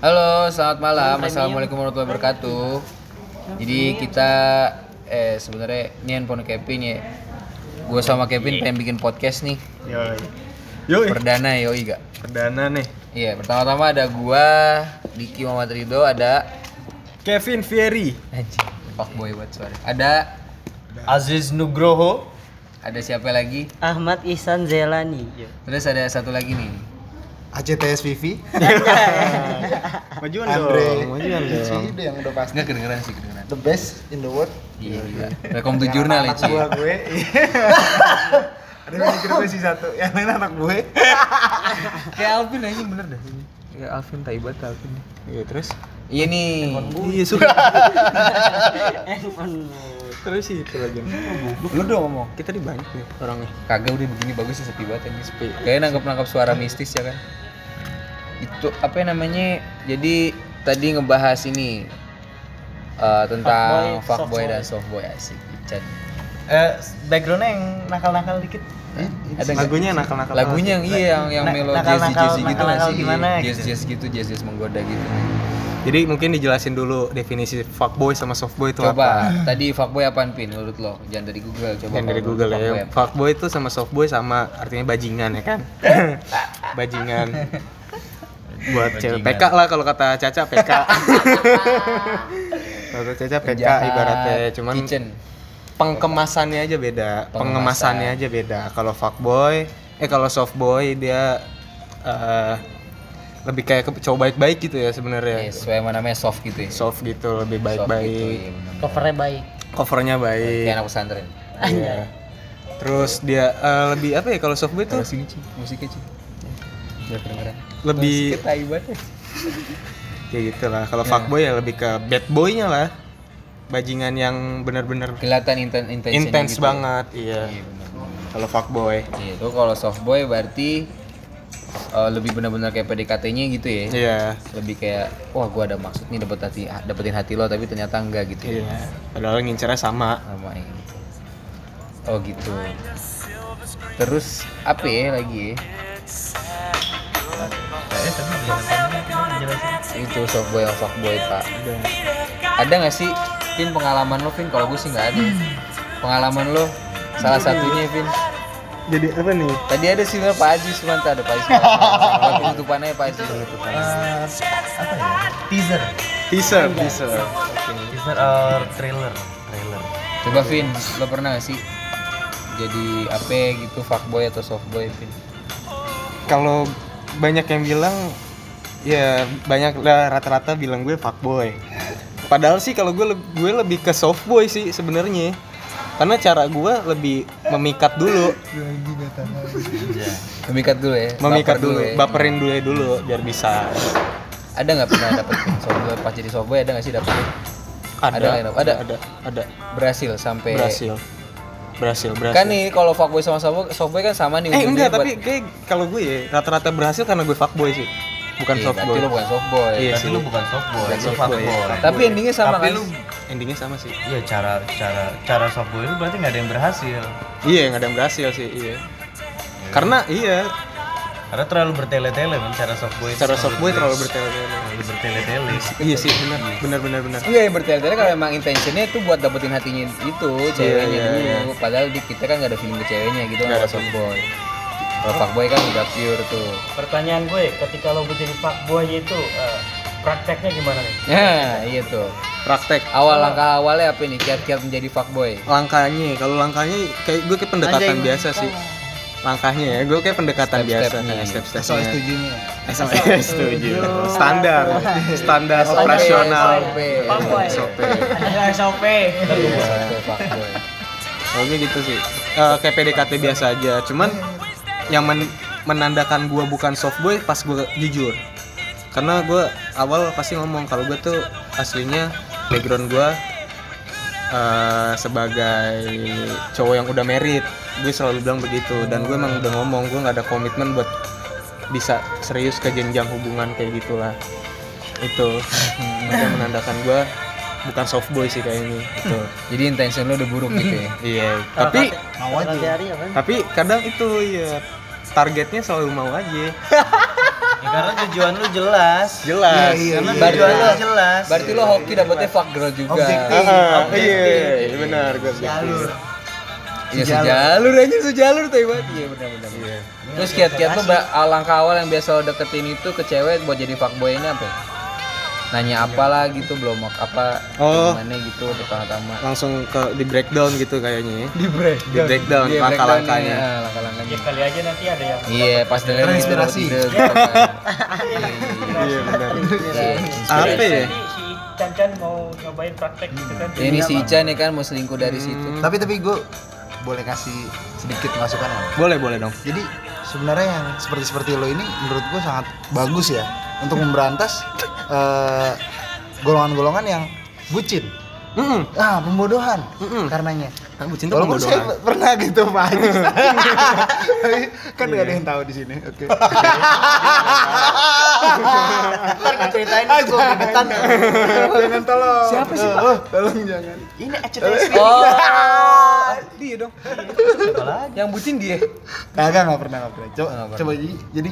Halo, selamat malam. Assalamualaikum warahmatullahi wabarakatuh. Jadi kita eh sebenarnya ini handphone Kevin ya. Gue sama Kevin pengen bikin podcast nih. Yoi. Yoi. Perdana yoi gak? Perdana nih. Iya, pertama-tama ada gua, Diki Muhammad Ridho, ada Kevin Fieri. anjing, fuckboy buat suara. Ada Aziz Nugroho. ada siapa lagi? Ahmad Ihsan Zelani. Terus ada satu lagi nih. ACTS Vivi Majuan Andre dong. Majuan dong. Cici itu yang udah pasti Enggak kedengeran sih kedengeran. the best in the world Iya, iya. Welcome to jurnal ya, gua gue ada yang mikir gue sih satu yang lain anak gue Kayak Alvin aja bener dah. Ya Alvin taibat Alvin. Iya terus? Iya nih. Iya. Handphone. terus sih itu lagi. Lu dong ngomong. Kita di banyak nih orangnya. Kagak udah begini bagus sih sepi banget anjing sepi. Kayaknya nangkep-nangkep suara mistis ya kan. Itu apa namanya? Jadi tadi ngebahas ini eh, tentang fuckboy Fuckboy, dan softboy asik. Chan. Eh, backgroundnya yang nakal-nakal dikit. Ada nggak? Lagunya nakal-nakal. Lagunya yang iya yang yang Na- melo nakal- jazzy nakal- jazzy gitu sih? gimana Jazz gitu? jazz gitu, jazz jazz menggoda gitu. Jadi mungkin dijelasin dulu definisi fuckboy sama softboy itu Coba apa. tadi fuckboy apaan pin menurut lo? Jangan dari Google coba. Yang dari Google ya. Fuckboy itu sama softboy sama artinya bajingan ya kan? bajingan. Buat cewek PK lah kalau kata Caca PK. kalau kata Caca PK Penjahat, ibaratnya cuman kitchen. pengkemasannya aja beda. Pengemasan. Pengemasannya aja beda. Kalau fuckboy, eh kalau softboy dia eh, lebih kayak ke cowok baik-baik gitu ya sebenarnya. Ya, sesuai sama namanya soft gitu ya. Soft gitu, lebih gitu, baik-baik. iya, bener. Covernya baik. Covernya baik. Kayak anak pesantren. Iya. Terus dia eh, lebih apa ya kalau softboy tuh sini Ci, musiknya Ci. Biar kedengeran. Lebih kayak gitu lah. Kalau Ya. fuckboy ya lebih ke bad boy-nya lah. Bajingan yang benar-benar Kelihatan inten intens gitu. banget, iya. Iya. Kalau fuckboy. Iya, itu kalau soft boy berarti eh, lebih benar-benar kayak PDKT-nya gitu ya. Iya. Lebih kayak wah gua ada maksud nih dapet hati dapetin hati lo tapi ternyata enggak gitu. Iya. Padahal ngincernya sama. Sama gitu. Oh gitu. Terus apa ya lagi ya? Itu soft boy yang boy pak. Ada nggak sih, Vin pengalaman lo, Vin? Kalau gue sih nggak ada. Pengalaman lo, salah satunya, Vin. Jadi apa nih? Tadi ada sih Pak Haji, cuma ada Pak Haji. Buat penutupannya Pak Haji. Eh, apa ya? Teaser. Teaser, teaser. Teaser or trailer. Trailer. Coba Vin, lo pernah gak sih jadi apa gitu fuckboy atau softboy, Vin? Kalau banyak yang bilang ya banyak lah rata-rata bilang gue fuckboy. Padahal sih kalau gue gue lebih ke softboy sih sebenarnya. Karena cara gue lebih memikat dulu, Memikat dulu ya. memikat baper dulu, ya. baperin dulu ya dulu biar bisa. Ada nggak pernah dapetin softboy pas jadi softboy ada nggak sih dapetin? Ada dapet? ada, Ada. ada, ada. Berhasil sampai. Berhasil. Berhasil, berhasil. Kan nih kalau fuckboy sama softboy, softboy kan sama nih. eh enggak, buat- tapi kayak kalau gue ya rata-rata berhasil karena gue fuckboy sih. Bukan Iya, softboy. Berarti lo bukan softboy. Iya Tapi sih. lu bukan softboy, Bukan lu softboy. fuckboy. Tapi endingnya sama Tapi kan? lu Endingnya sama sih. iya cara cara cara softboy lu berarti nggak ada yang berhasil. Iya, nggak ada yang berhasil sih, iya. Karena iya, Karena terlalu bertele-tele men cara softboy. cara softboy terlalu bertele-tele. terlalu bertele-tele. Iya sih, benar, benar, benar, benar. Enggak ya bertele-tele kalau emang intentionnya itu buat dapetin hatinya itu ceweknya iya, dulu. iya. Padahal di kita kan nggak ada feeling ke ceweknya gitu Nggak kan ada softboy. Kalau fuckboy kan udah pure tuh. Pertanyaan gue, ketika lo menjadi fuckboy itu eh, prakteknya gimana nih? Nah, iya tuh. Praktek. Awal langkah awalnya apa nih? Kiat-kiat menjadi fuckboy. Langkahnya, kalau langkahnya kayak gue kayak pendekatan Anjay, biasa sih. Langkahnya ya, gue kayak pendekatan biasa, Step-stepnya. kayak step-stepnya. soal setuju nih SOS setuju. Standar, standar SOP, operasional. SOP. SOP. Ada SOP. SOP fuckboy. Kalau gue gitu sih. Eh, kayak PDKT biasa aja. Cuman yang men- menandakan gue bukan softboy pas gue jujur. Karena gue awal pasti ngomong kalau gue tuh aslinya background gue eh, sebagai cowok yang udah merit. Gue selalu bilang begitu. Dan gue emang udah ngomong gue nggak ada komitmen buat bisa serius ke jenjang hubungan kayak gitulah. Itu yang menandakan gue bukan softboy sih kayak ini. Gitu. Jadi intention lo udah buruk gitu ya. Iya, tapi tapi kadang itu ya targetnya selalu mau aja Karena tujuan lu jelas. Jelas. Iya, Karena Berarti- tujuan lu jelas. Berarti lo hoki dapetnya fuck girl juga. Objektif. Ah, iya, iya, benar gue jalur Iya sejalur aja sejalur tuh banget. Iya benar benar. Terus kiat-kiat lo ba- langkah awal yang biasa lo deketin itu ke cewek buat jadi fuckboy ini apa? ya? Nanya apa lah gitu belum apa Oh. gimana gitu pertama-tama. langsung ke di breakdown gitu kayaknya ya. Di break. Di breakdown langkah-langkahnya. Iya, langkah-langkahnya. Ya kali aja nanti ada yang Iya, pas dengerin gitu Terinspirasi. ide gitu kan. Iya benar. Iya, Apa inspirasi. ya? Chan Chan mau nyobain praktek gitu kan. Ini si Ica nih kan mau selingkuh dari situ. tapi tapi gue boleh kasih sedikit masukan ya Boleh, boleh dong. jadi sebenarnya yang seperti seperti lo ini menurut gue sangat bagus ya untuk memberantas eh, golongan-golongan yang bucin Mm-mm. ah pembodohan Mm-mm. karenanya Kan bucin tuh Walaupun saya pembodohan. p- pernah gitu Pak Haji. Tapi kan nggak ada yang tahu di sini. Oke. Ntar ceritain Ah, gue. Jangan tolong. Siapa sih Pak? tolong jangan. Ini ACTS. Oh, dia dong. Siapa lagi? Yang bucin dia. Kagak nggak pernah nggak pernah. Coba Nggak pernah. coba jadi jadi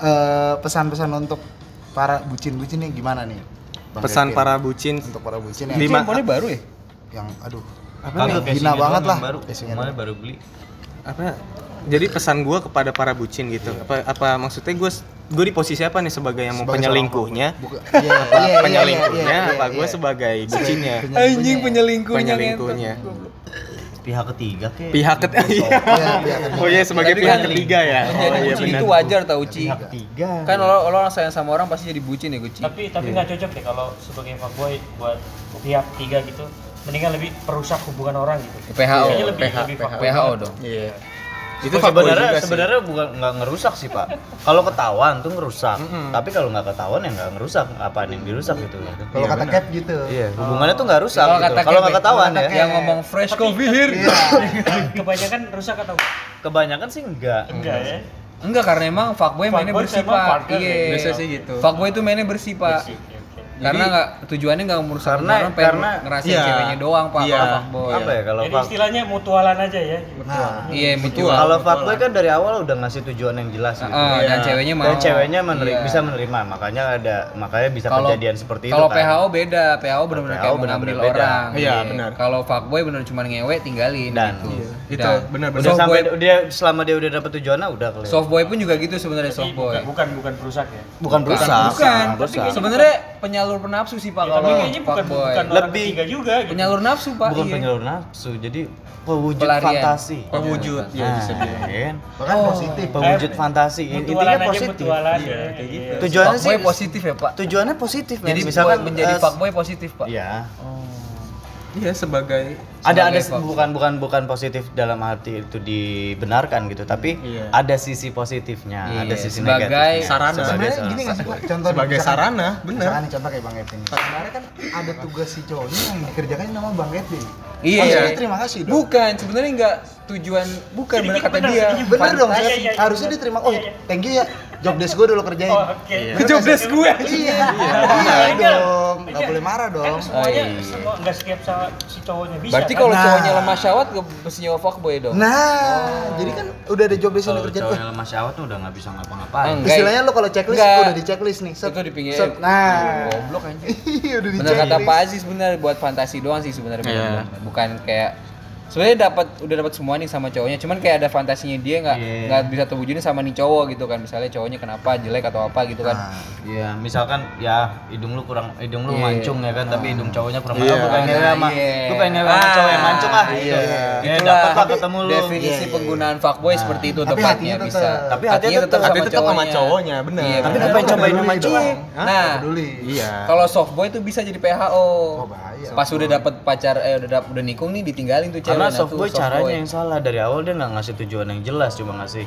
eh, pesan-pesan untuk para bucin-bucinnya gimana nih? Bang Pesan para bucin untuk para bucin yang, Lima- Handphonenya baru ya? yang aduh apa nih? Casingnya banget lah. Baru. Kemarin baru beli. Apa? Jadi pesan gue kepada para bucin gitu. Apa apa maksudnya gue gue di posisi apa nih sebagai yang mau Sebagai penyelingkuhnya? Bukan. Iya, iya, iya, iya, penyelingkuhnya iya, iya, apa gue iya. sebagai bucinnya? Anjing penyelingkuhnya. Penyelingkuhnya. Pihak ketiga kek. Pihak ketiga. Iya, iya. Oh iya sebagai Tapi pihak kan ketiga ya. Jadi Oh iya itu wajar tau Ci. Pihak ketiga. Kan lo lo orang sayang sama orang pasti jadi bucin ya Guci. Tapi tapi nggak cocok deh kalau sebagai fuckboy buat pihak tiga gitu. Mendingan lebih perusak hubungan orang gitu. PHO, Kayaknya lebih- PH, lebih fuckboy PHO dong. Iya. Itu sebenarnya juga sih. sebenarnya bukan nggak ngerusak sih pak kalau ketahuan tuh ngerusak tapi kalau nggak ketahuan ya nggak ngerusak apaan yang dirusak gitu Kalau kata Cap gitu. iya hubungannya tuh nggak rusak Kalau gitu. nggak ketahuan ya Yang ngomong fresh coffee here. Kebanyakan rusak atau kebanyakan sih enggak enggak ya? Enggak karena emang fuckboy mainnya bersih pak. Iya. ya. Biasa sih gitu. Fuckboy itu mainnya bersih pak. Oke. Karena nggak tujuannya nggak merusak Karena- orang, pengen karena- ngerasain iya. ceweknya doang pak. Iya. Fuckboy. apa ya kalau Jadi istilahnya mutualan aja ya. Nah, Iya mutual. kalau fuckboy kan dari awal udah ngasih tujuan yang jelas gitu. Ah, dan ceweknya mau. dan ceweknya menerima Iya. bisa menerima makanya ada makanya bisa Kalau- kejadian seperti itu Kalau kan PHO beda, PHO benar-benar kayak mau benar-benar ngambil beda. orang. Iya, benar. Kalau fuckboy benar cuma ngewe tinggalin Dan- gitu. Iya. Itu Dan benar-benar. udah softboy, sampai dia selama dia udah dapet tujuannya udah kelihatan softboy pun juga gitu sebenarnya softboy. bukan, bukan bukan perusak ya. bukan berusaha Bukan. Sebenarnya penyalur penafsu sih pak Ya, kalau tapi kayaknya bukan bukan orang Lebih- ketiga juga gitu. Penyalur nafsu pak. bukan iya. penyalur nafsu jadi pewujud Pelarian. fantasi Pewujud ya bisa Nah, dibilang. kan? bahkan positif. pewujud fantasi Mutualan intinya positif Iya, ya. kayak gitu. Iya. tujuannya sih positif ya pak. tujuannya positif. Jadi misalkan menjadi eh, fuckboy positif pak. Iya. Iya sebagai ada ada Sebagai fuckboy. bukan bukan bukan positif dalam arti itu dibenarkan gitu tapi Iya. ada sisi positifnya Iya, ada sisi sebagai negatifnya sarana. sebagai Sebenarnya sarana. gini nggak sih Pak? Contoh sebagai misalkan- sarana, bener. Misalkan nih contoh kayak Bang Kevin. Sebenarnya kan ada tugas si cowoknya yang dikerjakan nama Bang Kevin. Iya. Maksudnya terima kasih dong. Bukan, sebenarnya enggak tujuan bukan benar kata bener, dia. Bener dong, Iya, saya iya, iya. harusnya diterima. Oh, Iya, iya. thank you ya. Job desk gue dulu kerjain. Oh, oke. Job desk gue. Iya, Iya, iya iya. dong. Nggak Iya. boleh marah dong. Kan semuanya Oh, iya. semua enggak setiap sama si cowoknya bisa. Berarti kan? kalau Nah. cowoknya lemah syawat gak mesti nyewa fuckboy dong. Nah, jadi kan udah ada job desk yang kalau dikerjain. cowok Oh, yang lemah syahwat tuh udah nggak bisa ngapa-ngapain Enggak. Istilahnya lo kalau checklist Enggak. udah di checklist nih. Set, Itu dipinggirin. set. Nah, Goblok anjing. iya udah di Bener kata checklist. Pak Aziz bener buat fantasi doang sih sebenarnya Iya. Bukan kayak sebenarnya dapat udah dapat semua nih sama cowoknya cuman kayak ada fantasinya dia nggak Iya. nggak bisa terwujudin sama nih cowok gitu kan misalnya cowoknya kenapa jelek atau apa gitu kan Nah, Iya, misalkan ya hidung lu kurang hidung lu Iya. mancung ya kan, tapi hidung cowoknya kurang Iya. mancung. Gue pengen ngewe sama, Iya. gue pengen ngewe sama Ah, cowok yang mancung ah. iya. Gitu. Ya Itulah dapat lah ketemu lu. definisi Iya, iya. penggunaan fuckboy seperti itu Tapi tepatnya bisa Tapi hatinya tetap- hati tetap sama cowoknya, bener. Iya, Tapi bener. ngapain cobain peduli mancung? nah peduli. Iya. kalau softboy itu bisa jadi PHO Oh, bahaya. pas udah dapet pacar eh udah udah nikung nih ditinggalin tuh cewek Karena nah, softboy caranya yang salah dari awal dia nggak ngasih tujuan yang jelas, cuma ngasih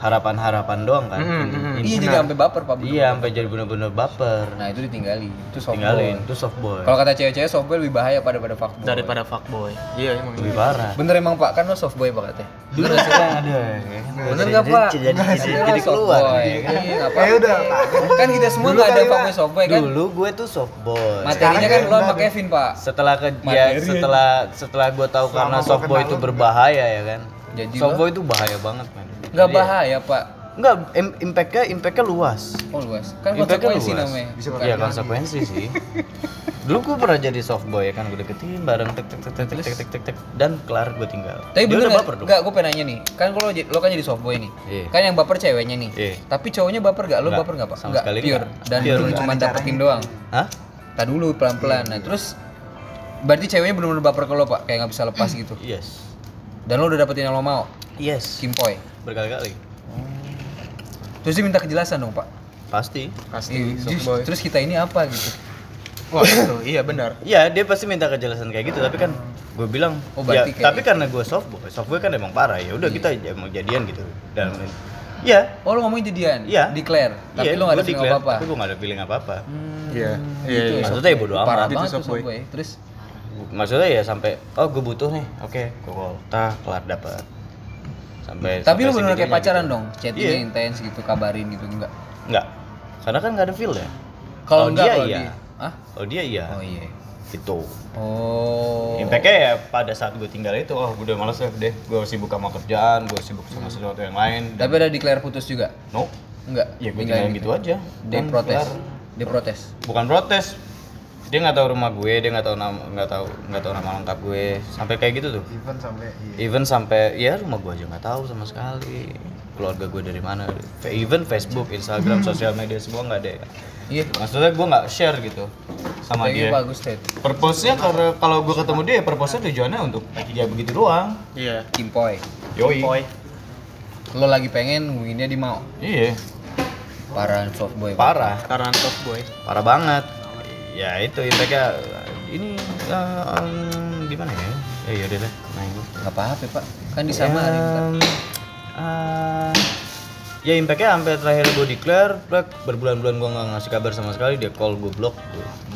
harapan-harapan doang kan. Mm, mm, mm. iya jadi sampai baper pak Iya, sampai jadi bener-bener baper. nah itu ditinggalin itu softboy Tinggalin, itu softboy. kalau kata cewek-cewek softboy lebih bahaya pada pada fuckboy daripada fuckboy. Iya emang. lebih parah. bener emang pak kan lo softboy pak katanya Dulu sih kan ada. bener nggak pak Jadi, jadi, jadi, keluar. iya Eh udah, kan kita semua nggak ada fuckboy softboy kan Dulu gue tuh softboy. materinya kan lo sama. Kevin pak setelah ke ya setelah setelah gue tahu karena softboy kenal itu berbahaya ya kan jadi Sobo itu bahaya banget, men. Enggak ya- bahaya, Pak. Enggak, impact-nya impact-nya luas. Oh, luas. Kan konsekuensi namanya. Bisa Iya, konsekuensi sih. Dulu gue pernah jadi soft boy ya kan gue deketin bareng tek tek tek tek tek tek tek, tek dan kelar gue tinggal. Tapi bener nggak. Enggak, gue pengen nanya nih. Kan kalau lo kan jadi soft boy nih. Yeah. Kan yang baper ceweknya nih. Yeah. Tapi cowoknya baper gak? Lo baper gak, Pak? Enggak, pure. Dan cuma dapetin doang. Hah? Tadi dulu pelan-pelan. Iya. Nah, terus berarti ceweknya benar-benar baper ke lo, Pak? Kayak nggak bisa lepas gitu. Yes dan lo udah dapetin yang lo mau? Yes. Kimpoy. Berkali-kali. Terus dia minta kejelasan dong pak. Pasti. pasti boy Terus kita ini apa gitu? wah itu iya benar Iya, dia pasti minta kejelasan kayak gitu, tapi kan gue bilang, Oh, ya, berarti kayak tapi karena gue soft boy, soft boy kan emang parah ya. Udah kita emang jadian gitu. Dan Iya. Oh lo ngomongin jadian? Iya. Declare. Tapi Iya, lo gak ada feeling declare, apa-apa? Tapi gue gak ada feeling apa-apa. iya Hmm, gitu iya Maksudnya ya bodo amat. Parah Itu banget tuh softboy. Terus Maksudnya ya sampai, oh gue butuh nih, oke, gue call, tah, kelar dapat. Sampai. Tapi sampai bener kayak segitunya pacaran gitu. dong? Chattingnya Iya. intens gitu, kabarin gitu enggak? Enggak. Karena kan gak ada feel ya. Kalau enggak dia kalau iya. Hah? Kalau dia iya. Oh iya. Gitu. Oh. Impactnya ya pada saat gue tinggal itu, oh gue udah males ya deh, gue sibuk sama kerjaan, gue sibuk sama sesuatu yang lain. Tapi ada declare putus juga? No, Enggak. ya gue Tinggalin tinggalin gitu aja. Dia Kan protes. Dia protes. Bukan protes. Dia nggak tahu rumah gue, dia nggak tahu nama nggak tahu nggak tahu nama lengkap gue, sampai kayak gitu tuh. Even sampai iya. Even sampai ya rumah gue aja nggak tahu sama sekali. Keluarga gue dari mana? Even Facebook, Instagram, sosial media semua nggak ada. ya. Iya. Maksudnya gue nggak share gitu sama Kayaknya dia. bagus. Purpose-nya karena kalau gue ketemu dia, purpose-nya tujuannya untuk ya begitu doang. iya Kimpoy. Yoi. Lo lagi pengen ngomongin dia di mau. Iya, Parah softboy. parah, karena soft boy parah banget. Ya itu impactnya ini uh, um, gimana ya? Ya yaudah deh, gue. Enggak apa-apa, Pak. Kan disamain. Em, ah, ya impactnya sampai terakhir gue declare, berbulan-bulan gue nggak ngasih kabar sama sekali, dia call gue blok,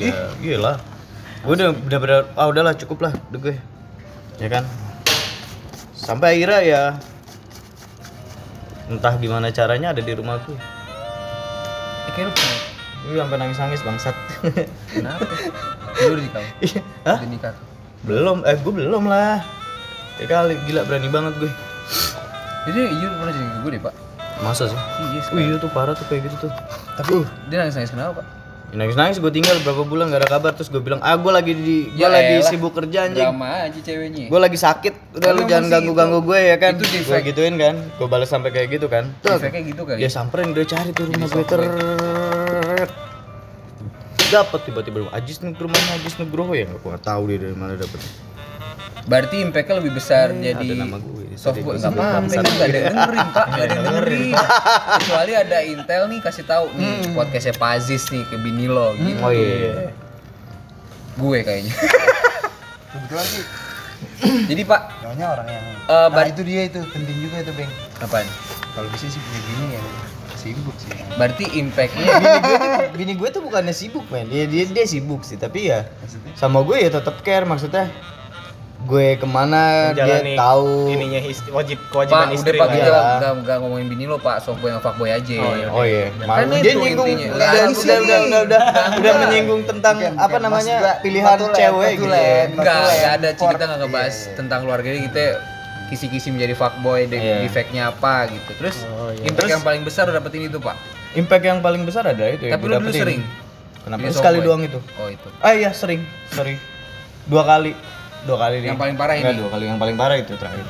dia iya lah, gue udah udah bener, ah udahlah cukup lah, udah gue, ya kan, sampai akhirnya ya entah gimana caranya ada di rumah gue, Eh, kayak gue sampai nangis-nangis bangsat, Kenapa? Lu udah nikah? Iya. Hah? Udah nikah? belum, eh gue belum lah, ya kali gila berani banget gue, Jadi iya pernah jadi gue deh, Pak. masa sih? Iya, iya tuh parah tuh kayak gitu tuh. Tapi dia nangis-nangis kenapa, Pak? nangis nangis gue tinggal berapa bulan gak ada kabar terus gue bilang ah gue lagi di gue Ya lagi elah. sibuk kerja anjing Drama aja ceweknya. gue lagi sakit udah lu jangan ganggu ganggu gue ya kan itu gue gituin kan gue balas sampai kayak gitu kan Tuh, Efeknya gitu kali. dia samperin dia cari tuh rumah gue ter dapat tiba-tiba Ajis nih rumahnya Ajis Nugroho ya gue gak tahu dia dari mana dapet. Berarti impactnya lebih besar jadi ada nama gue. Tadi nggak sebut kan nggak ada yang dengerin pak. Nggak ada yang dengerin. kecuali ada intel nih kasih tahu nih podcastnya Pazis nih ke bini lo gitu. Oh iya. Gue kayaknya. Kebetulan sih. Jadi pak nyonya orang yang Eh, nah bar- itu dia itu penting juga itu beng. Apaan? Kalau bisa sih punya gini ya sibuk sih. Berarti impactnya bini gue tuh bini gue tuh bukannya sibuk men. Dia dia dia sibuk sih tapi ya sama gue ya tetap care maksudnya gue ke mana Menjalani dia tahu. ininya istri, wajib pak kewajiban udah istri pak lah kita ya. nggak nggak ngomongin bini lo pak. Softboy yang fuckboy aja. Oh iya, Kan malu. Itu dia nyinggung udah, udah, udah, udah, udah, udah, udah menyinggung tentang Bukan, apa namanya pilihan cewek gitu. Enggak, ada kita nggak ngebahas Iya. tentang keluarga kita kisi-kisi menjadi fuckboy, de- Iya. defectnya apa gitu. Terus Oh, iya. impact Terus- yang paling besar udah dapetin itu pak. Impact yang paling besar ada itu ya. Tapi gue lu dulu sering. Kenapa? Jadi Sekali softboy. doang itu. Oh itu. Ah iya sering, sorry. Dua kali. Dua kali nih. Yang paling parah Enggak, ini? dua kali yang paling parah itu terakhir.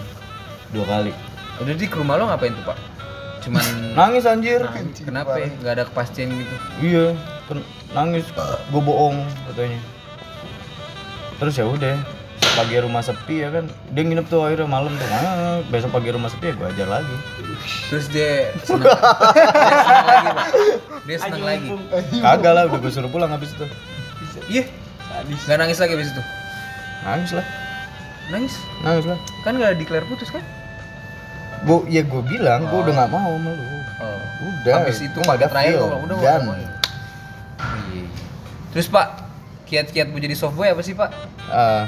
Dua kali. Udah di ke rumah lo ngapain tuh pak? Cuman Nangis anjir. kenapa? ya? Nggak ada kepastian gitu. Iya, ken- nangis. Gue bohong katanya. Terus ya udah, pagi rumah sepi ya kan dia nginep tuh akhirnya malam tuh ah, besok pagi rumah sepi ya gue ajar lagi Terus dia senang, dia senang lagi pak. Dia senang lagi. kagak lah udah gue suruh pulang habis itu Iya. Nggak nangis lagi abis itu. nangis lah Nangis? nangis lah Kan nggak declare putus kan? gue ya gue bilang gue udah nggak mau sama lu Oh. udah Habis itu gua nggak ada terakhir feel lo udah dan. Iya. Terus pak, kiat-kiat mau jadi softboy apa sih pak? ah,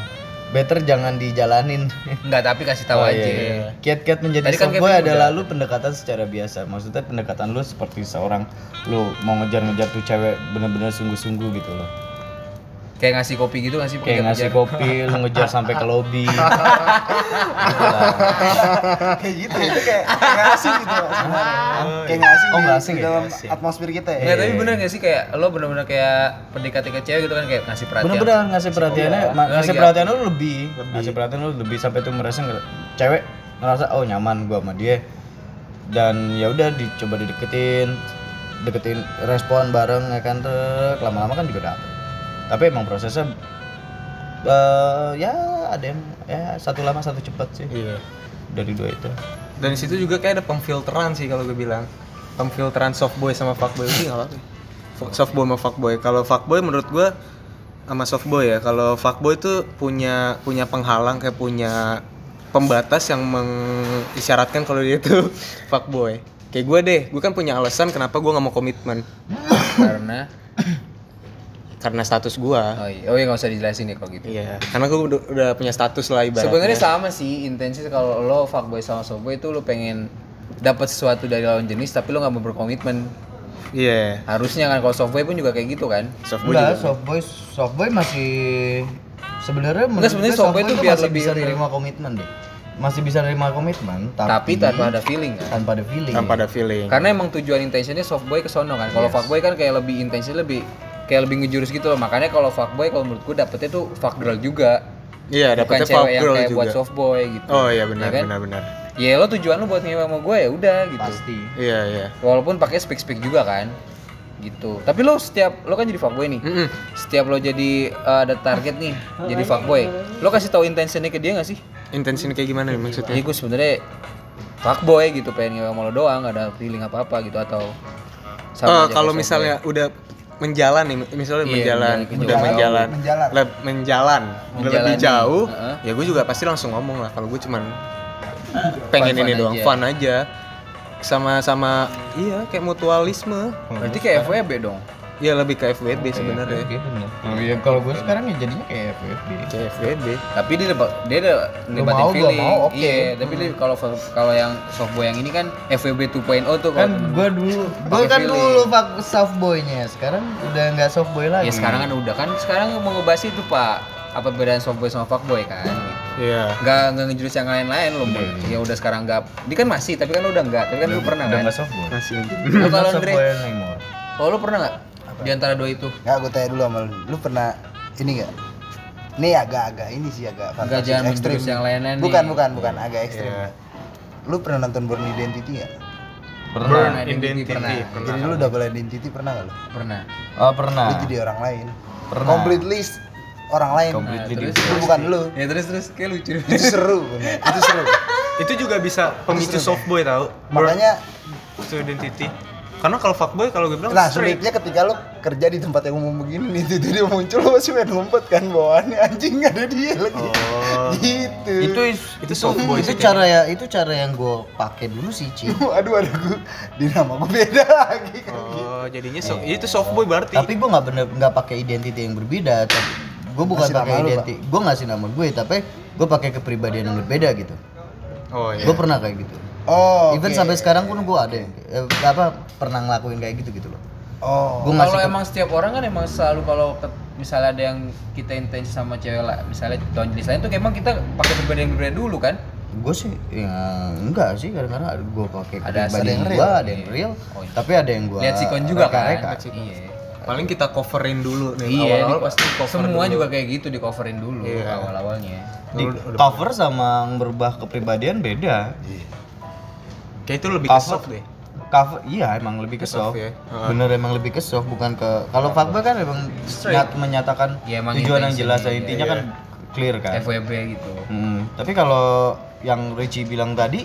better jangan dijalanin Enggak, tapi kasih tahu Oh, aja. iya, iya. Kiat-kiat menjadi Tadi kan softboy Kevin adalah udah. lu pendekatan secara biasa. Maksudnya pendekatan lu seperti seorang lu mau ngejar-ngejar tuh cewek bener-bener sungguh-sungguh gitu loh. Kayak ngasih kopi gitu nggak sih? kayak ngasih kopi lu ngejar sampai ke lobby. Kayak gitu ya itu kayak kayak nggak asing gitu sebenarnya kayak nggak asing Oh, nggak di ya? dalam Nggak asing. atmosfer kita ya. Nggak, tapi bener gak sih kayak lo bener-bener kayak pendekati ke cewek gitu kan kayak ngasih perhatian. bener-bener ngasih perhatiannya ngasih apa? perhatian lu lebih. Ngasih perhatian lu lebih sampai tuh merasa cewek ngerasa oh nyaman gua sama dia. Dan ya udah dicoba dideketin deketin respon bareng ya kan lama-lama kan juga dapet tapi emang prosesnya eh, ya ada yang ya satu lama satu cepat sih Iya. dari dua itu Dan di situ juga kayak ada pemfilteran sih kalau gue bilang. Pemfilteran softboy sama fuckboy apa-apa. F- Softboy sama fuckboy. Kalau fuckboy menurut gue sama softboy ya. Kalau fuckboy itu punya punya penghalang kayak punya pembatas yang mengisyaratkan kalau dia itu fuckboy. Kayak gue deh, gue kan punya alasan kenapa gue nggak mau komitmen Karena karena status gue. oh iya, oh iya nggak usah dijelasin ya kalau gitu. Iya, karena gue udah, udah punya status lah ibaratnya. Sebenarnya sama sih intensi kalau lo fuckboy sama softboy itu lo pengen dapat sesuatu dari lawan jenis tapi lo nggak mau berkomitmen. Iya, Harusnya kan kalau softboy pun juga kayak gitu kan. softboy Enggak, juga. softboy softboy masih sebenarnya menurut sebenarnya gue softboy itu biar masih lebih- bisa nerima komitmen deh. Masih bisa nerima komitmen, tapi, Tapi tanpa ada feeling kan. tanpa ada feeling. tanpa ada feeling. Karena emang tujuan intentionnya softboy ke sono kan. Kalau fuckboy kan kayak lebih intensi lebih kayak lebih ngejurus gitu loh. Makanya kalau fuckboy kalau menurut gue dapetnya tuh fuck girl juga. Iya, Bukan dapetnya cewek fuck yang girl kayak juga. buat softboy gitu. Oh iya benar Ya kan? benar benar. Ya lo tujuan lo buat ngewe sama gue ya udah gitu. Pasti. Iya iya. Walaupun pakai speak speak juga kan. Gitu. Tapi lo setiap lo kan jadi fuckboy nih. Mm-mm. Setiap lo jadi uh, ada target nih jadi fuckboy. Lo kasih tahu intentionnya ke dia gak sih? Intensinya kayak gimana nih maksudnya? Jadi gue sebenarnya fuckboy gitu pengen ngewe sama lo doang gak ada feeling apa-apa gitu atau Oh, aja kalau kayak misalnya udah menjalan nih, misalnya Iya, menjalan, menjalan udah menjalan, Menjalan. leb- menjalan, udah lebih jauh, Heeh. ya gue juga pasti langsung ngomong lah. Kalau gue cuman pengen Fun-fun ini doang, aja. fun aja, sama-sama, iya kayak mutualisme, Berarti kayak FWB dong. Ya lebih ke FWB sebenarnya, Oke, bener. Kalau ya, kalau gue sekarang ya jadinya kayak FFB. kayak FWB. Tapi dia dapat dia ada ngelibatin mau, gua feeling. mau, oke. Iya, tapi dia kalau kalau yang softboy yang ini kan FWB 2.0 tuh Kan gue dulu, gue kan feeling. dulu pak softboynya. Sekarang udah nggak softboy lagi. ya sekarang kan udah kan sekarang mau ngebahas itu Pak. Apa bedanya softboy sama fuckboy kan. Iya. Nggak nggak ngejurus yang lain-lain loh. Ya udah sekarang nggak. Dia kan masih, tapi kan lu udah enggak. Tapi kan lu pernah udah kan? nggak softboy. Masih. Lu kalau Andre, kalau lu pernah nggak di antara dua itu? nggak gue tanya dulu sama lu lu pernah ini nggak ini agak-agak ini sih agak Enggak fantasi jangan ekstrim yang lain-lain bukan nih. bukan bukan agak ekstrim Iya. lu pernah nonton Born Identity nggak Pernah. Burn Identity Identity, pernah. pernah. jadi lu double identity pernah nggak lu Pernah. Oh pernah. lu jadi orang lain Pernah. completely orang lain Completely Nah, terus? itu bukan lu Ya terus terus kayak lucu. itu seru bener. itu seru Itu juga bisa pemicu softboy tau. makanya Itu identity. Karena kalau fuckboy kalau gue bilang nah straight. sulitnya ketika lu kerja di tempat yang umum begini nih tiba dia muncul lu pasti pengen ngumpet kan bawaannya anjing ada dia lagi Oh. gitu Itu Itu softboy itu cara ya itu cara yang gue pakai dulu sih Ci. aduh aduh gue di nama gue beda lagi kan Oh, jadinya so, itu softboy berarti. Tapi gue nggak bener nggak pakai identity yang berbeda. Tapi gue bukan pakai lu, identity. Gue ngasih nama gue tapi gue pakai kepribadian yang berbeda gitu. oh iya. Gue pernah kayak gitu. Oh Even sampai sekarang pun gue ada yang eh, apa pernah ngelakuin kayak gitu gitu loh. oh Gue Kalau emang setiap orang kan emang selalu kalau misalnya ada yang kita intensi sama cewek lah, misalnya tahun jenis lain tuh emang kita pakai berbeda yang berbeda dulu kan? gue sih ya enggak sih kadang-kadang gue pakai Ada- ada yang real. ada yang Iya. real Oh, iya. tapi ada yang gue Lihat sikon juga kan? reka Iya. Paling kita coverin dulu nih. Iya, Awal-awal pasti cover semua dulu. juga kayak gitu di coverin dulu Iya. awal-awalnya. di cover sama merubah kepribadian beda Kayak itu lebih ke Cover- soft deh. cover iya emang lebih ke Ke soft soft ya. Bener emang lebih ke soft bukan ke kalau fuckboy kan emang nyat, menyatakan Ya, emang tujuan yang jelas dan iya, intinya iya. kan clear kan FWB gitu. Hmm, tapi kalau yang Richie bilang tadi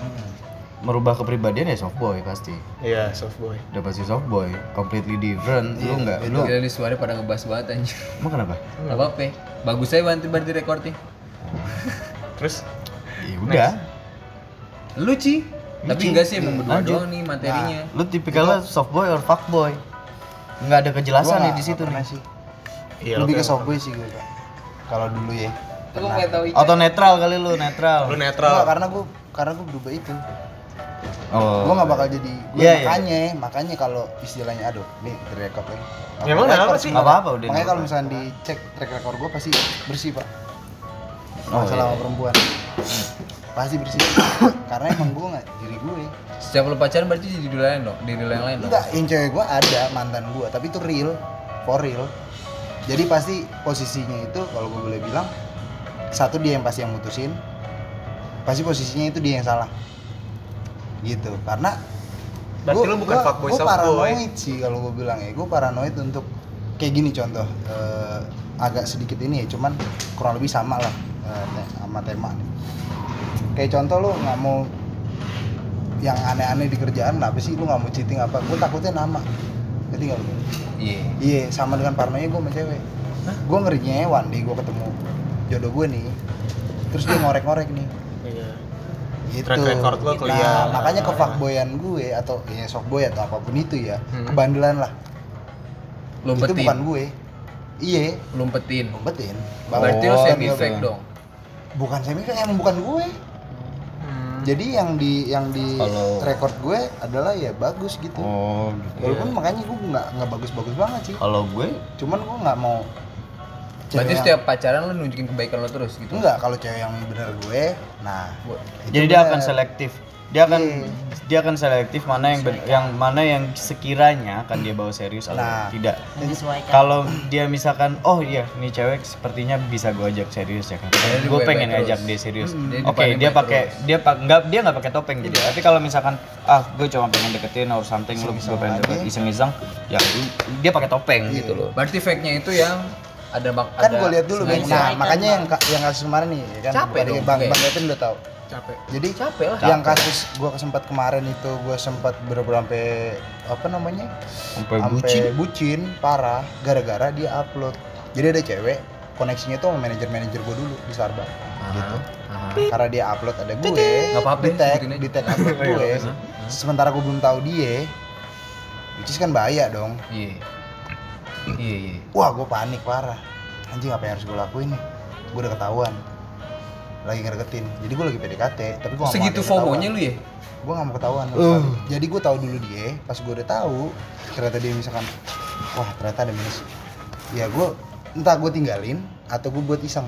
merubah kepribadian ya softboy pasti Iya, softboy. udah pasti softboy completely different lu nggak lu Gila nih suara pada ngebahas banget anjir. emang kenapa Gak apa-apa. Bagus saya bantu bantu recordnya. Terus ya udah Lu Ci. Tapi enggak sih emang berdua doang nih materinya. lu tipikalnya softboy or fuckboy nggak ada kejelasan Gua nih di situ nih sih iya lebih ke lo- softboy sih gue kalau dulu ya pengen tahu atau netral kali lu netral lu Enggak, netral. karena gue karena gue berubah itu oh gue nggak bakal jadi gue Iya, iya. makanya makanya kalau istilahnya aduh nih direkod lagi Emang Rekor kenapa sih. sih? Nggak apa-apa udah. Makanya kalau misalnya dicek track record gue pasti bersih pak. Oh, Masalah iya. sama perempuan. Pasti bersih. Karena emang gue nggak diri gue. Setiap lu pacaran berarti di diri lain dong, di diri yang lain dong. Enggak, yang cewek gue ada mantan gue, tapi itu real, for real. Jadi pasti posisinya itu kalau gue boleh bilang satu dia yang pasti yang mutusin, pasti posisinya itu dia yang salah. Gitu, karena Berarti lu bukan fuckboy, gue paranoid sih kalau gue bilang ya, gue paranoid untuk kayak gini contoh, eh, agak sedikit ini ya, cuman kurang lebih sama lah te- sama tema nih. Kayak contoh lu nggak mau yang aneh-aneh di kerjaan, kenapa sih lu nggak mau cheating apa? Gue takutnya nama, ngerti nggak lu? Iya. Iya, sama dengan parnonya gue sama cewek. Gue ngerinya one day gue ketemu jodoh gue nih, terus dia ngorek-ngorek nih. Gitu. Track record lo Nah, makanya ke fuckboyan gue atau ya softboy atau apa pun itu ya, Hmm. kebandelan lah. Lu Itu bukan gue. Iya, Lu umpetin. umpetin. Berarti lu Oh, semi fake dong. Bukan semi fake, emang bukan gue. Hmm. Jadi yang di yang di Kalau- record gue adalah ya bagus gitu. Oh, gitu. Walaupun makanya gue nggak nggak bagus-bagus banget sih. Kalau gue Cuman gue nggak mau. Berarti cewek yang- setiap pacaran lu nunjukin kebaikan lu terus gitu. Enggak, kalau cewek yang bener gue, nah itu jadi dia bener. akan selektif. Dia akan Iya. dia akan selektif mana yang ben- yang mana yang sekiranya akan dia bawa serius atau Nah. tidak. Kalau dia misalkan oh iya ini cewek sepertinya bisa gue ajak serius ya kan. Gue pengen terus. ngajak dia serius. Jadi Oke, depannya dia pakai dia pak nggak dia nggak pakai topeng gitu. Tapi kalau misalkan ah gue cuma pengen deketin or something lu gue Iseng-iseng pengen deket iseng-iseng ya dia pakai topeng Iya. gitu loh. Berarti fake-nya itu yang ada bak kan gue lihat dulu. Bang. nah makanya yang yang kasus kemarin nih ya kan Capek dong, bang bang Kevin udah tahu Capek. jadi Capek lah. yang kasus gue sempat kemarin itu gue sempat bener-bener sampai apa namanya? Sampai sampai bucin. bucin parah gara-gara dia upload. Jadi ada cewek koneksinya tuh sama manajer-manajer gue dulu di Starbucks. Gitu. Aha. karena dia upload ada gue Nggak apa-apa, di tag di tag upload gue. sementara gue belum tahu dia which is kan bahaya dong. Iya. Iya, iya. wah gue panik parah. Anjing apa yang harus gue lakuin nih? Gue udah ketahuan lagi ngedeketin. Jadi gue lagi PDKT tapi gue Segitu FOMO-nya lu ya? gue gak mau ketahuan sekali. jadi gue tahu dulu dia pas gue udah tahu ternyata dia misalkan wah ternyata ada minus. Ya gue entah gue tinggalin atau gue buat iseng.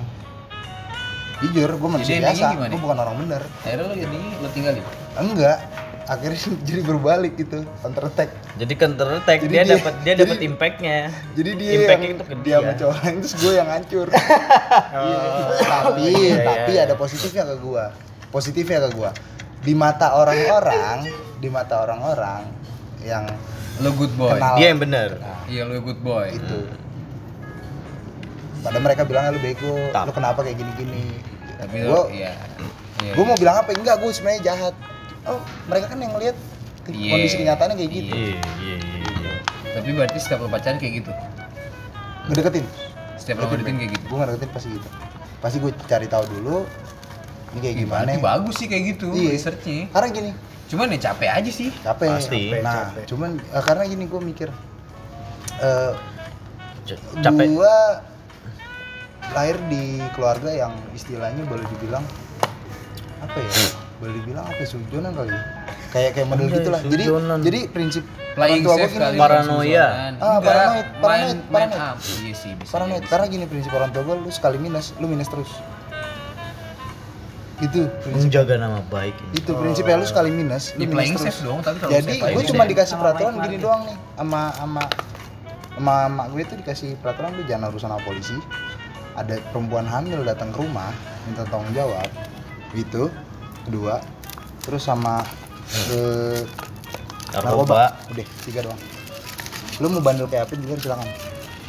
Jujur gue manusia biasa. gue bukan orang bener. Akhirnya lu jadi lu tinggalin. enggak akhirnya jadi berbalik gitu counter attack Jadi counter attack Jadi dia dia- dapat dia dapat impactnya. jadi dia Impact-nya yang itu ke dia dia. sama lain terus gue yang hancur Iya. tapi iya, tapi iya. ada positifnya ke gue positifnya ke gue di mata orang-orang di mata orang-orang yang Lu good boy. kenal Dia yang benar. Nah, Iya, lu good boy. itu pada mereka bilang lu bego lu kenapa kayak gini-gini Tapi iya. Iya. gue mau bilang apa enggak gue sebenarnya jahat oh mereka kan yang ngelihat ke- Iya. kondisi kenyataannya kayak gitu Iya, iya, iya, iya. Tapi berarti setiap lu pacaran kayak gitu. ngedeketin Setiap lu ngedeketin kayak gitu. gue ngedeketin pasti gitu pasti gue cari tahu dulu ini kayak Iya, gimana berarti bagus sih kayak gitu Iya. researchnya. karena gini Cuman ya capek aja sih. capek Pasti. nah cuman eh, karena gini gue mikir eh C- Capek. gua lahir di keluarga yang istilahnya boleh dibilang apa ya boleh dibilang apa ya, sujonan kali ya kayak kayak model gitulah jadi sujonan. jadi prinsip Playing safe gini, kali. Paranoia. Ah, paranoid, paranoid, paranoid. up. Iya sih, bisa. paranoid karena gini prinsip orang tua gue lu sekali minus lu minus terus itu prinsip Menjaga nama baik ini. itu prinsipnya lu sekali minus Di lu playing minus safe terus dong, tapi kalau jadi gue cuma dikasih peraturan gini doang nih sama sama sama mak gue tuh dikasih peraturan lu jangan urusan sama polisi ada perempuan hamil datang ke rumah minta tanggung jawab itu kedua terus sama eh, Narkoba. udah tiga doang. Lu mau bandel kayak apa juga silakan.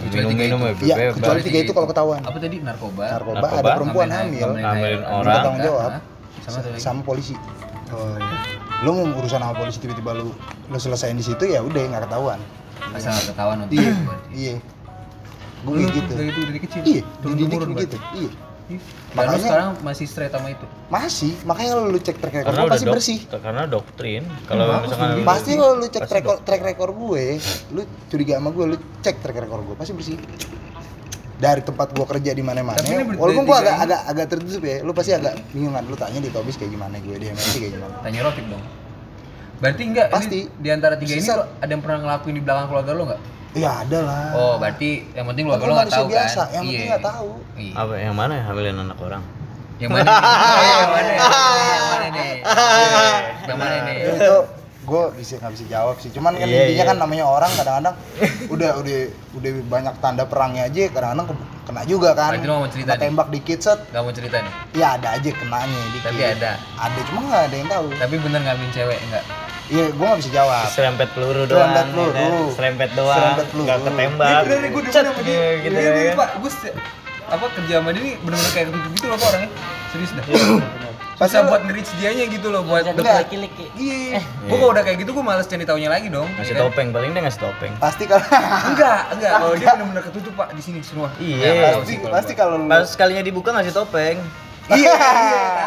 Minum-minum ya iya kecuali tiga itu kalau ketahuan. Apa tadi? Narkoba? narkoba, Narkoba, ada perempuan Ngambilin- hamil. air- orang. tanggung jawab. Hah? Sama lagi. sama polisi. Oh, iya. lu mau urusan sama polisi tiba-tiba lu lu selesaiin di situ ya udah nggak ketahuan. Asal nggak ketahuan? Untuk iya. Berarti. iya gue gitu. Dari itu dari kecil. iya Turun dididik temurun begitu. berarti. iya Dan lu Makanya- sekarang masih straight sama itu. masih makanya kalau lu cek track record gue pasti dok- bersih Karena doktrin. Kalau bagus misalkan dong, pasti kalau lu cek track, track record gue lu curiga sama gue lu cek track record gue pasti bersih dari tempat gue kerja di mana-mana walaupun gue agak agak agak tertutup ya lu pasti agak bingungan lu tanya di Tobis kayak gimana gue di MSC kayak gimana Tanya Rotik dong. Berarti enggak Pasti. ini di antara tiga ini Sisa- lu ada yang pernah ngelakuin di belakang keluarga lu enggak? Ya ada lah Oh, berarti yang penting Kan keluarga lu lo nggak tahu biasa, kan? yang penting Iya. nggak tahu. Iya. Apa yang mana ya hamilin anak orang? Yang mana? nih? yang mana? Yang mana nih? Yang mana nih? itu gue bisa nggak bisa jawab sih cuman kan Iya, intinya iya. kan namanya orang kadang-kadang udah udah udah banyak tanda perangnya aja kadang-kadang ke- kena juga kan itu lo mau cerita nih? tembak dikit set Gak mau cerita nih. ya ada aja kenanya dikit Tapi ada. ada cuma nggak ada yang tahu Tapi bener ngambilin cewek enggak? Iya gue nggak bisa jawab Serempet peluru doang. Serempet ya peluru. kan? Serempet doang. Serempet peluru. Nggak ketembak. gue Cet, iya, gitu ya kan. Pak, gue apa kerja sama dia nih bener-bener kayak ketutup gitu loh Pak orangnya. Serius dah. Pasti Susah lo- buat nge-reach dianya gitu loh buat. Laki-laki. Iya. Gue kalau udah kayak gitu gue males cari taunya lagi dong. Ngasih Iya kan? topeng, paling dia ngasih topeng. pasti kalau Enggak, enggak. Kalau dia bener-bener ketutup Pak di sini semua. Iya. Ya, pasti pasti gua. kalau lu Pas sekalinya dibuka ngasih topeng. Iya,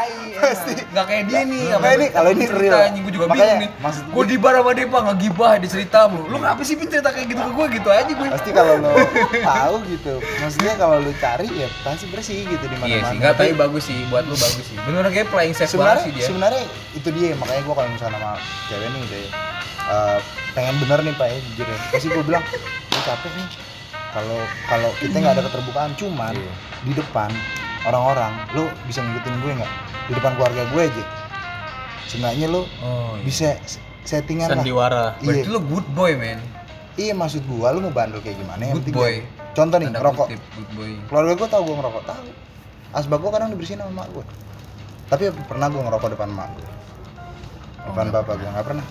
pasti. Enggak kayak dia nih. Makanya ini kalau ini real. Gue juga Makanya, bingung nih. maksud Gue di bar sama dia Pak ngegibah di cerita lu. Lu ngapa sih Pin cerita kayak gitu ke gue gitu aja gue. pasti kalau lo tahu gitu maksudnya kalau lu cari ya pasti bersih gitu di mana-mana Iya sih, enggak tapi bagus sih, buat lu bagus sih. Bener kayak playing safe banget sih dia. sebenarnya itu dia makanya gua kalau misalnya sama cewek nih udah eh, pengen bener nih pak ya jujur ya pasti gua bilang gue capek nih kalau kalau kita nggak ada keterbukaan cuman Iya. di depan orang-orang lu bisa ngikutin gue nggak di depan keluarga gue aja seenggaknya lu Oh, iya. bisa settingan lah Sandiwara. Berarti iya lu good boy, man. iya maksud gua lu mau bandel kayak gimana yang Good boy. ya. contoh nih Tanda ngerokok kutip, good boy. keluarga gue tahu gue ngerokok tahu asbak gue kadang dibersihin sama mak gue tapi pernah gue ngerokok depan mak gue Oh, depan bapak gue nggak pernah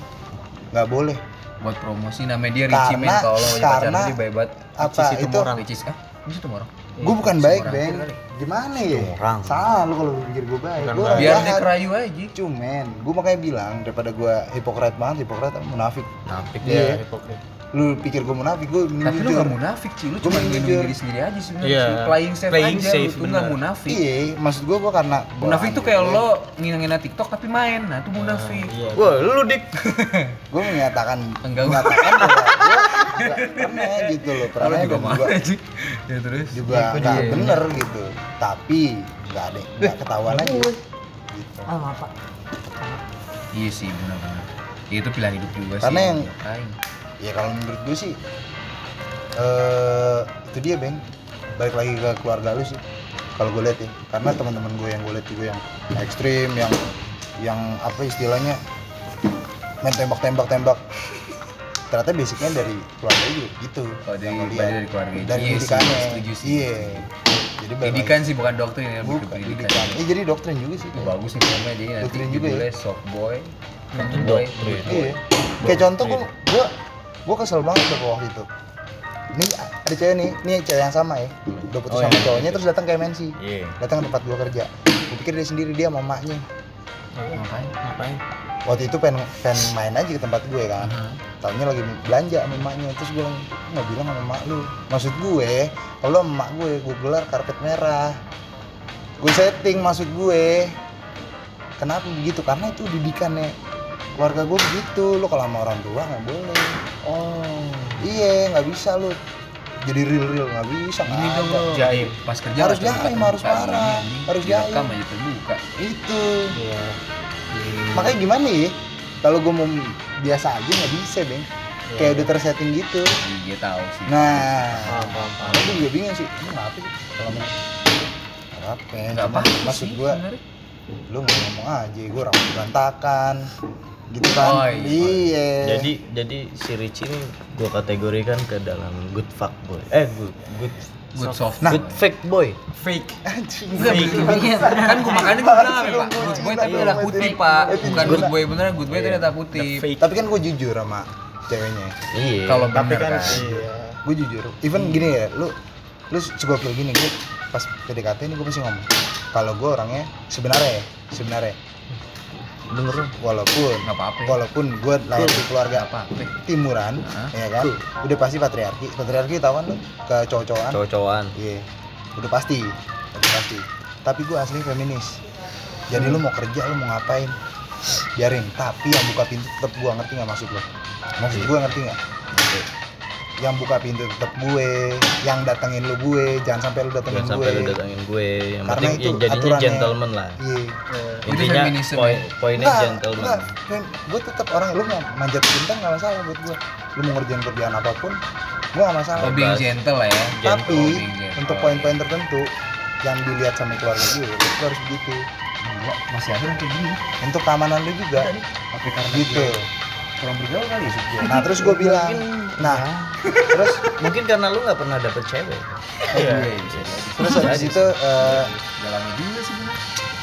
nggak boleh Buat promosi namanya dia Richie Karena- kalau punya pacar dia apa itu- Tumorang. Richie ah? Richie Tumorang. Gue bukan Iya, baik beng kali. gimana ya Orang. salah lu kalau pikir gue baik gue Biar dia jahat kerayu aja. cuman gue makanya bilang daripada gue hipokrat banget hipokrat munafik Iya. dia. hipokrit. lu pikir gue munafik gue Tapi lu jujur gak munafik sih, lu cuma jujur. ngelindungin diri sendiri aja sebenarnya. Iya. sih. Playing safe Playing aja, safe, lu tuh gak munafik. iya maksud gue gue karena Munafik tuh kayak lo ngina-ngina TikTok tapi main. Nah, itu munafik. Iya. Wah, lu dik. gue menyatakan Enggak. menyatakan bahwa gue pernah gitu loh pernah juga juga sih? Ya terus. juga nggak bener gitu tapi nggak ada nggak ketahuan aja gitu. Ah, maaf, Pak. Iya sih, benar-benar. Ya, itu pilihan hidup juga Karena sih. yang- Ngapain. ya kalau menurut gue sih eh itu dia beng balik lagi ke keluarga lu sih kalau gue lihat ya karena teman-teman gue yang gue lihat juga yang ekstrim yang yang apa istilahnya main tembak-tembak tembak ternyata basicnya dari keluarga juga gitu Oh, dari- dari keluarga. dari Iya sih, pendidikannya setuju sih. iya jadi Pendidikan sih bukan doktrin ya, lebih ke bukan pendidikan. pendidikan eh, jadi doktrin juga sih Itu bagus nih filmnya jadi nanti Doktrin juga ya. judulnya soft boy, soft Itu boy, doktrin. Iya. Kayak contoh gua gua gua kesel banget tuh waktu itu. Nih ada cewek nih, nih cewek yang sama ya. Udah putus Oh, sama iya. cowoknya terus datang ke MNC. Iya. Datang ke tempat gua kerja. Gua pikir dia sendiri dia sama emaknya. Ngapain? Ngapain? Waktu itu pengen, pengen main aja ke tempat gue kan. Aha. Taunya lagi belanja sama emaknya. Terus gue bilang, "Lu nggak bilang sama emak lu. Maksud gue, kalau emak gue, gue gelar karpet merah. Gue setting maksud gue. Kenapa begitu? Karena itu didikannya keluarga gue begitu. Lu kalau sama orang tua nggak boleh. Oh. Iya, nggak bisa lu. Jadi real real nggak bisa. Nggak dong lo. Jaim. Pas kerja Harus jaim, harus parah. Harus jaim. aja terbuka. Itu. Iya. Makanya gimana ya? Kalau gue mau biasa aja nggak bisa, beng. Kayak udah tersetting gitu. Iya, dia tahu sih. Nah, Paham, paham, paham. Aku juga bingung sih, ini apa sih kalau mau apa ya? Nggak Cuma apa-apa maksud sebenarnya. lu nggak ngomong aja, gua rambut berantakan, gitu kan? Oh, iya. iya. Jadi jadi si Rich ini gua kategorikan ke dalam good fuck boy. Eh good good Good soft. Nah. good fake boy. fake. anjing. Enggak, Iya, kan gua makanya gua bilang Pak? Iya, Good boy iya, tapi iya, ada iya, putih, iya. Pak. Bukan good boy beneran, good boy ternyata putih. Tapi kan gua jujur sama ceweknya. Iya. Kalau Tapi kan kan. iya. Gue jujur. Even gini ya, lu lu segokil gini, gue pas PDKT ini gue pasti ngomong. Kalau gue orangnya sebenarnya ya, sebenarnya denger lu. walaupun Nggak apa-apa. walaupun gue lahir di keluarga Apa? timuran, Hah? ya kan, udah pasti patriarki. Patriarki tahu kan lu ke cowok-cowokan. Cowok-cowokan. Iya, udah pasti, udah pasti. Tapi gue asli feminis. Jadi lu mau kerja, lu mau ngapain, biarin. Tapi yang buka pintu tetap gue ngerti nggak maksud lo? Maksud gue ngerti nggak? Yang buka pintu tetap gue yang datengin lu gue jangan sampai lu datengin Jangan gue sampai lu datangin gue. Yang Karena penting itu yang jadinya aturannya. gentleman lah. iya Itu Intinya poin ya? poinnya Enggak, gentleman. enggak. Men, gue tetap orang lu mau manjat bintang nggak masalah buat gue lu mau ngerjain kerjaan apa pun gue nggak masalah Oh, being gentle lah ya. tapi Oh, being gentle. untuk poin-poin tertentu yang dilihat sama keluarga gue lu harus begitu masih ada yang kayak gini. untuk keamanan lu juga Tapi karena gitu dia kurang bergaul kali ya gua. nah terus gue bilang nah terus Mungkin karena lu nggak pernah dapet cewek. Iya. terus habis itu eh, Dalami juga sih bener.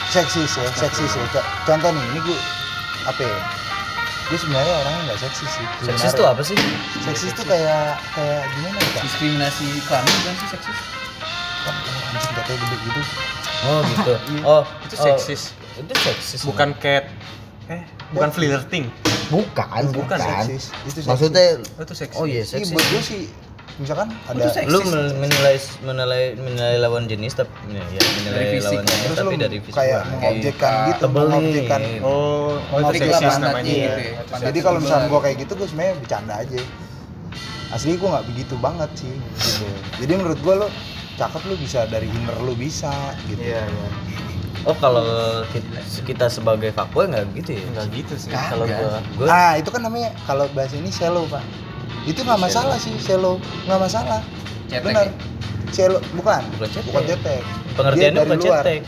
seksis ya seksis ya Co- contoh nih ini gue apa ya gue sebenarnya orangnya nggak seksis sih Seksis sebenarnya. tuh apa sih? seksis tuh kayak kayak gimana ya Kak? diskriminasi kelamin kan sih seksis? Kok anjing katanya gede gitu Oh gitu. Oh Itu oh, seksis. Itu seksis. Bukan cat eh bukan flirting. Bukan, bukan. seksis itu seksis. Maksudnya Oh, itu seksis. Oh iya Iya, seksis. buat gue sih misalkan ada Lu men- menilai menilai menilai lawan jenis tapi ya, menilai Dari fisik, lawan jenis terus tapi lu dari fisik. kayak mengobjekkan gitu tebel nih. mengobjekkan Oh, oh lah seksis namanya. gitu ya. ya. Pantat jadi kalau misalnya gue kayak gitu gue sebenarnya bercanda aja asli gue nggak begitu banget sih gitu jadi menurut gue lo cakep lu bisa dari inner lu bisa gitu Iya, iya. Oh kalau kita, kita sebagai fuckboy nggak gitu ya? Enggak gitu sih. Kalau gua Gue ah itu kan namanya kalau bahasa ini shallow pak itu nggak masalah sih shallow nggak masalah Cetek benar ya? shallow bukan Bukan cetek. bukan cetek pengertiannya Dia dari bukan luar. cetek.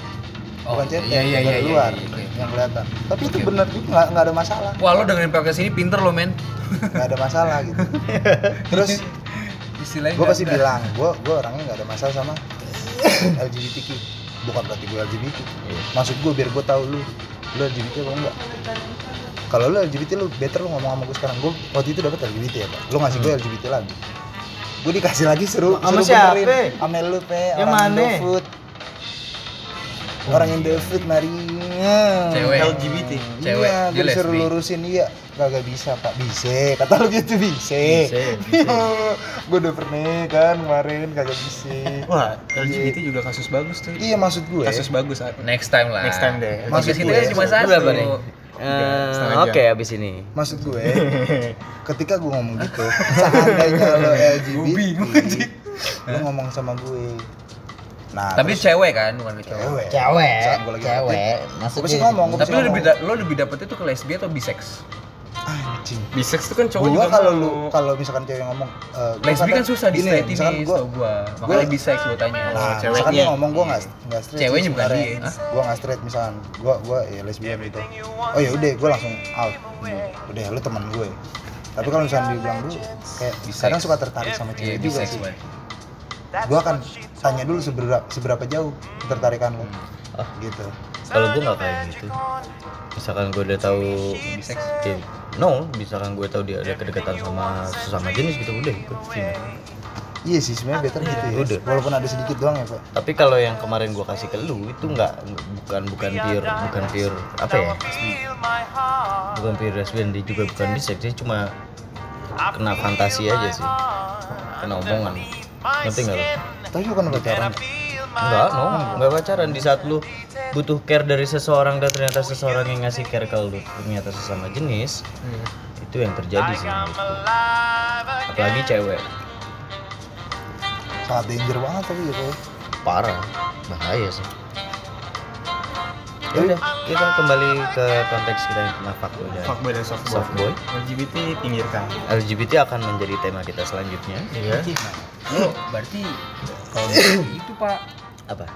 Oh, bukan cetek iya, iya, dari iya, luar iya, iya. yang kelihatan tapi itu benar juga nggak nggak ada masalah Wah lo dengerin podcast ini pinter lo men. nggak ada masalah gitu terus Istilahnya gue nggak- pasti nggak- bilang gue gue orangnya nggak ada masalah sama LGBTQ bukan berarti gue LGBT Iya. maksud gue biar gue tahu lu lu LGBT apa enggak. Kalau lu LGBT lu better lu ngomong sama gue sekarang. Gue waktu itu dapat LGBT ya pak. Lu ngasih gue LGBT lagi. Gue dikasih lagi seru Sama siapa? sama lu pe. Yang orang mana? Indofood. Orang Indofood mari Cewek. LGBT. Cewek. iya Dia gue disuruh lesbi. lurusin iya kagak bisa pak bisa kata lu gitu bisa Bisa, bisa. gue udah pernah kan kemarin kagak bisa Wah, LGBT juga kasus bagus tuh. iya maksud gue Kasus bagus Next time lah. Next time deh. Maksud kita gue, cuma satu. Berapa nih? Jam. Oke abis ini. maksud gue ketika gue ngomong gitu seandainya lo LGBT lo ngomong sama gue nah Tapi terus cewek kan, bukan cowok. cewek Cewek, Saat gua lagi cewek. gue Maksudnya pasti ngomong Tapi lo lebih da- lebih dapetnya tuh ke lesbi atau bisex? anjing Bisex tuh kan cowok gue juga kalau lu kalau misalkan cewek ngomong eh, gua Lesbi kan susah di straight misalkan ini, gua setahu gua. Makanya bisex gua tanya. nah misalkan ceweknya. dia ngomong gue nggak nggak straight Ceweknya sih bukan dia. Hah? gue nggak straight misalkan gue gue ya lesbian gitu oh ya udah gue langsung out udah lu teman gue tapi kalau misalnya dia bilang dulu kayak Bisex. kadang suka tertarik sama Iya, cewek juga bisex sih gue. akan tanya dulu seberapa seberapa jauh ketertarikan lo Ah. gitu Kalau gue nggak kayak gitu. Misalkan gue udah tahu ya, no, misalkan gue tahu dia ada kedekatan sama sesama jenis gitu udah sini. iya sih sebenarnya better gitu ya Udah. walaupun ada sedikit doang ya pak Tapi kalau yang kemarin gue kasih ke lu itu nggak bukan bukan pure bukan pure apa ya? Bukan pure lesbian dia juga bukan bisex dia cuma kena fantasi aja sih. Kena omongan. Ngerti nggak lo? tapi bukan pacaran Enggak, no, enggak pacaran di saat lu butuh care dari seseorang dan ternyata seseorang yang ngasih care ke lu ternyata sesama jenis. Itu yang terjadi sih menurutku. Apalagi cewek. sangat danger banget tapi gitu Parah, bahaya sih. Ya udah, kita kembali ke konteks kita yang tentang fuckboy dan Fuckboy dan softboy. softboy. LGBT pinggirkan. LGBT akan menjadi tema kita selanjutnya. Iya. Lo berarti kalau gitu itu pak. Apa?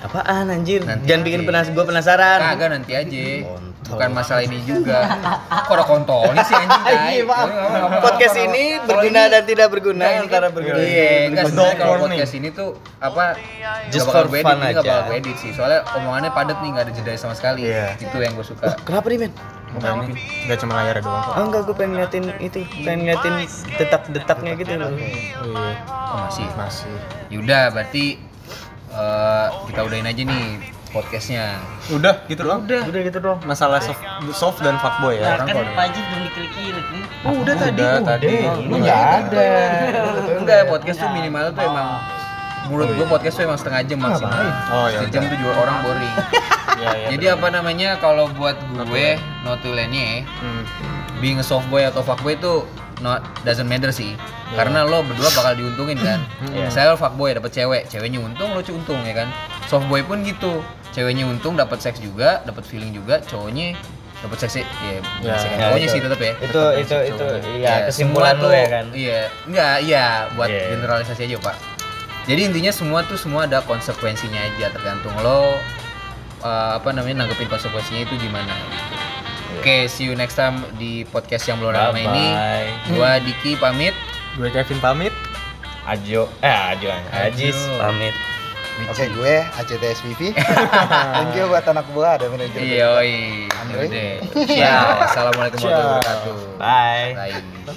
Apaan anjir? Nanti Jangan bikin penas gua penasaran. Kagak nanti aja. Kontol. Bukan masalah ini juga. Kok ada kontolnya sih anjing tai. Iya, nggak, nggak, Podcast ini berguna ini- dan tidak berguna ini antara kan- berguna. Iya, enggak sebenarnya kalau podcast ini tuh apa Just bakal for edit, fun nggak aja. bakal gue edit sih. Soalnya omongannya padat nih, nggak ada jeda sama sekali. Iya. Itu yang gue suka. Kenapa nih, men? Enggak mungkin. Enggak cuma layar doang kok. Oh enggak, gue pengen ngeliatin itu, pengen ngeliatin detak-detaknya gitu loh. Oh iya. Oh, masih. Masih. Yaudah, berarti eh, kita udahin aja nih podcastnya. Udah gitu doang. Udah. Udah gitu doang. Masalah soft, soft dan fuckboy ya. Orang Kan Haji belum diklik-klik nih. udah tadi. Udah tadi. Lu nggak ada. Enggak, podcast tuh minimal tuh emang menurut gue podcast tuh emang setengah jam maksimal. Oh ya. Sejam tuh juga orang boring. Iya, iya. Jadi apa namanya kalau buat gue notulennya Hmm. being a soft boy atau fuck boy itu not doesn't matter sih karena lo berdua bakal diuntungin kan saya fuckboy dapat cewek ceweknya untung lo untung ya kan softboy pun gitu ceweknya untung dapat seks juga dapat feeling juga cowoknya dapat seks ya Ya, ya, ya, cowoknya itu. sih tetap ya Itu itu itu iya Ya, kesimpulan lu ya kan. Iya, enggak, iya buat Iya. generalisasi aja, Pak. Jadi intinya semua tuh semua ada konsekuensinya aja tergantung lo uh, apa namanya nanggepin konsekuensinya itu gimana gitu. Oke, see you next time di podcast yang belum lama ini. Bye. Gua Diki pamit. gue Kevin pamit Ajo, eh Ajo, Ajis Ajo. pamit. Oke, gue ACTSPV. Thank you buat anak buah ada manajer. Yoi. Andre. Ciao. Assalamualaikum warahmatullahi wabarakatuh. Bye. Bye.